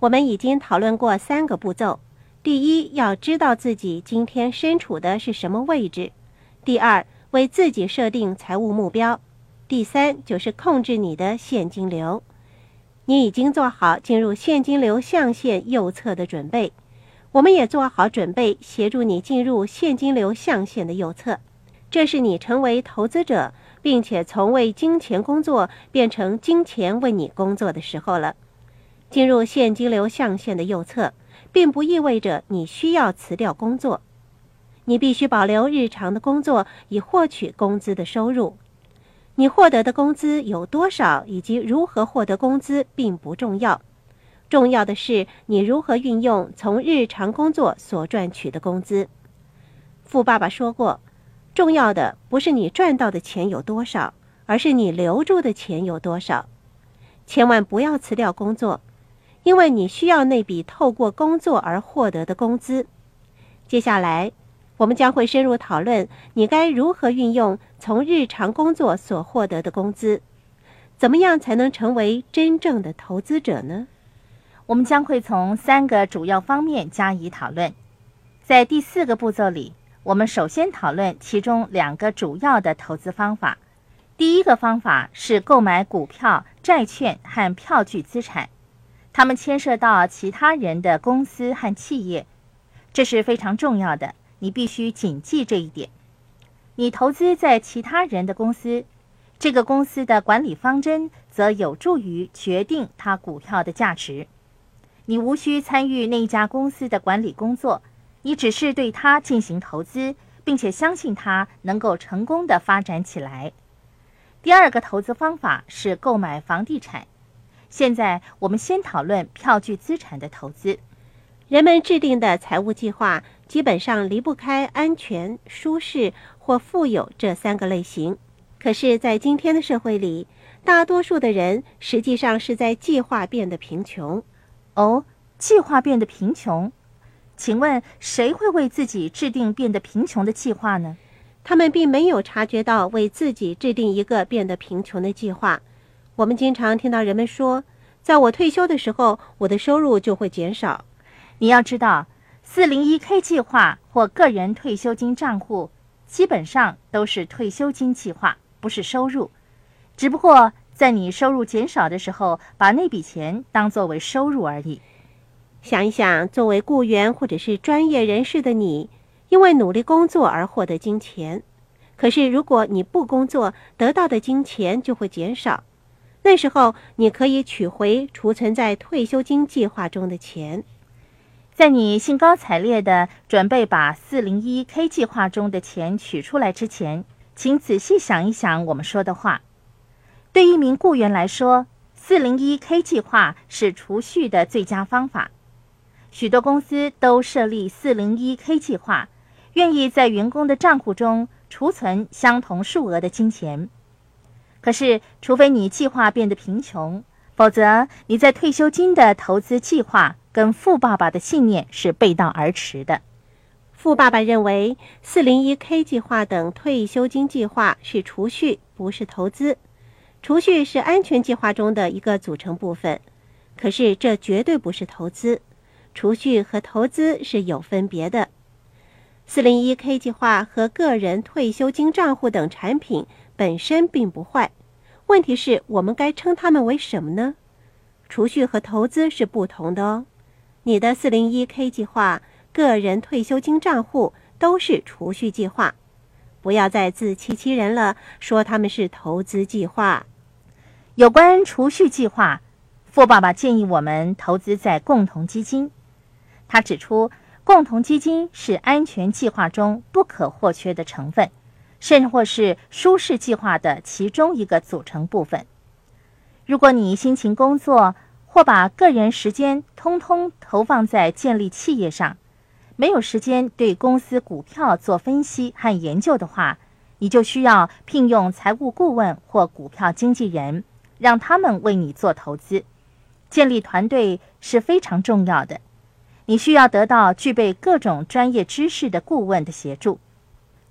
我们已经讨论过三个步骤：第一，要知道自己今天身处的是什么位置；第二，为自己设定财务目标；第三，就是控制你的现金流。你已经做好进入现金流象限右侧的准备，我们也做好准备协助你进入现金流象限的右侧。这是你成为投资者，并且从为金钱工作变成金钱为你工作的时候了。进入现金流象限的右侧，并不意味着你需要辞掉工作，你必须保留日常的工作以获取工资的收入。你获得的工资有多少，以及如何获得工资并不重要，重要的是你如何运用从日常工作所赚取的工资。富爸爸说过，重要的不是你赚到的钱有多少，而是你留住的钱有多少。千万不要辞掉工作，因为你需要那笔透过工作而获得的工资。接下来。我们将会深入讨论你该如何运用从日常工作所获得的工资，怎么样才能成为真正的投资者呢？我们将会从三个主要方面加以讨论。在第四个步骤里，我们首先讨论其中两个主要的投资方法。第一个方法是购买股票、债券和票据资产，他们牵涉到其他人的公司和企业，这是非常重要的。你必须谨记这一点。你投资在其他人的公司，这个公司的管理方针则有助于决定它股票的价值。你无需参与那一家公司的管理工作，你只是对它进行投资，并且相信它能够成功的发展起来。第二个投资方法是购买房地产。现在我们先讨论票据资产的投资。人们制定的财务计划。基本上离不开安全、舒适或富有这三个类型。可是，在今天的社会里，大多数的人实际上是在计划变得贫穷。哦，计划变得贫穷？请问谁会为自己制定变得贫穷的计划呢？他们并没有察觉到为自己制定一个变得贫穷的计划。我们经常听到人们说：“在我退休的时候，我的收入就会减少。”你要知道。四零一 K 计划或个人退休金账户基本上都是退休金计划，不是收入。只不过在你收入减少的时候，把那笔钱当作为收入而已。想一想，作为雇员或者是专业人士的你，因为努力工作而获得金钱。可是如果你不工作，得到的金钱就会减少。那时候你可以取回储存在退休金计划中的钱。在你兴高采烈地准备把四零一 K 计划中的钱取出来之前，请仔细想一想我们说的话。对一名雇员来说，四零一 K 计划是储蓄的最佳方法。许多公司都设立四零一 K 计划，愿意在员工的账户中储存相同数额的金钱。可是，除非你计划变得贫穷，否则你在退休金的投资计划。跟富爸爸的信念是背道而驰的。富爸爸认为，401k 计划等退休金计划是储蓄，不是投资。储蓄是安全计划中的一个组成部分，可是这绝对不是投资。储蓄和投资是有分别的。401k 计划和个人退休金账户等产品本身并不坏，问题是我们该称它们为什么呢？储蓄和投资是不同的哦。你的 401k 计划、个人退休金账户都是储蓄计划，不要再自欺欺人了，说他们是投资计划。有关储蓄计划，富爸爸建议我们投资在共同基金。他指出，共同基金是安全计划中不可或缺的成分，甚或是舒适计划的其中一个组成部分。如果你辛勤工作，或把个人时间通通投放在建立企业上，没有时间对公司股票做分析和研究的话，你就需要聘用财务顾问或股票经纪人，让他们为你做投资。建立团队是非常重要的，你需要得到具备各种专业知识的顾问的协助。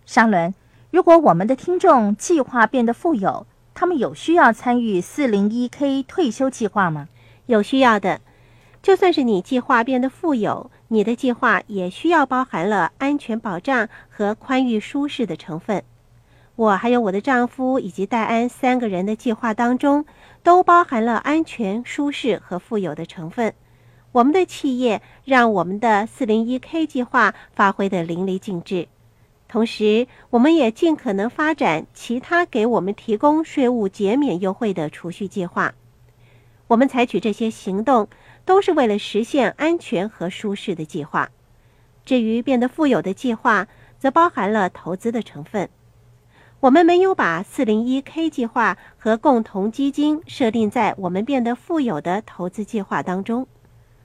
沙伦，如果我们的听众计划变得富有，他们有需要参与四零一 K 退休计划吗？有需要的，就算是你计划变得富有，你的计划也需要包含了安全保障和宽裕舒适的成分。我还有我的丈夫以及戴安三个人的计划当中，都包含了安全、舒适和富有的成分。我们的企业让我们的 401k 计划发挥得淋漓尽致，同时我们也尽可能发展其他给我们提供税务减免优惠的储蓄计划。我们采取这些行动，都是为了实现安全和舒适的计划。至于变得富有的计划，则包含了投资的成分。我们没有把 401k 计划和共同基金设定在我们变得富有的投资计划当中。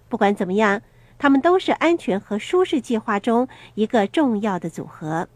不管怎么样，它们都是安全和舒适计划中一个重要的组合。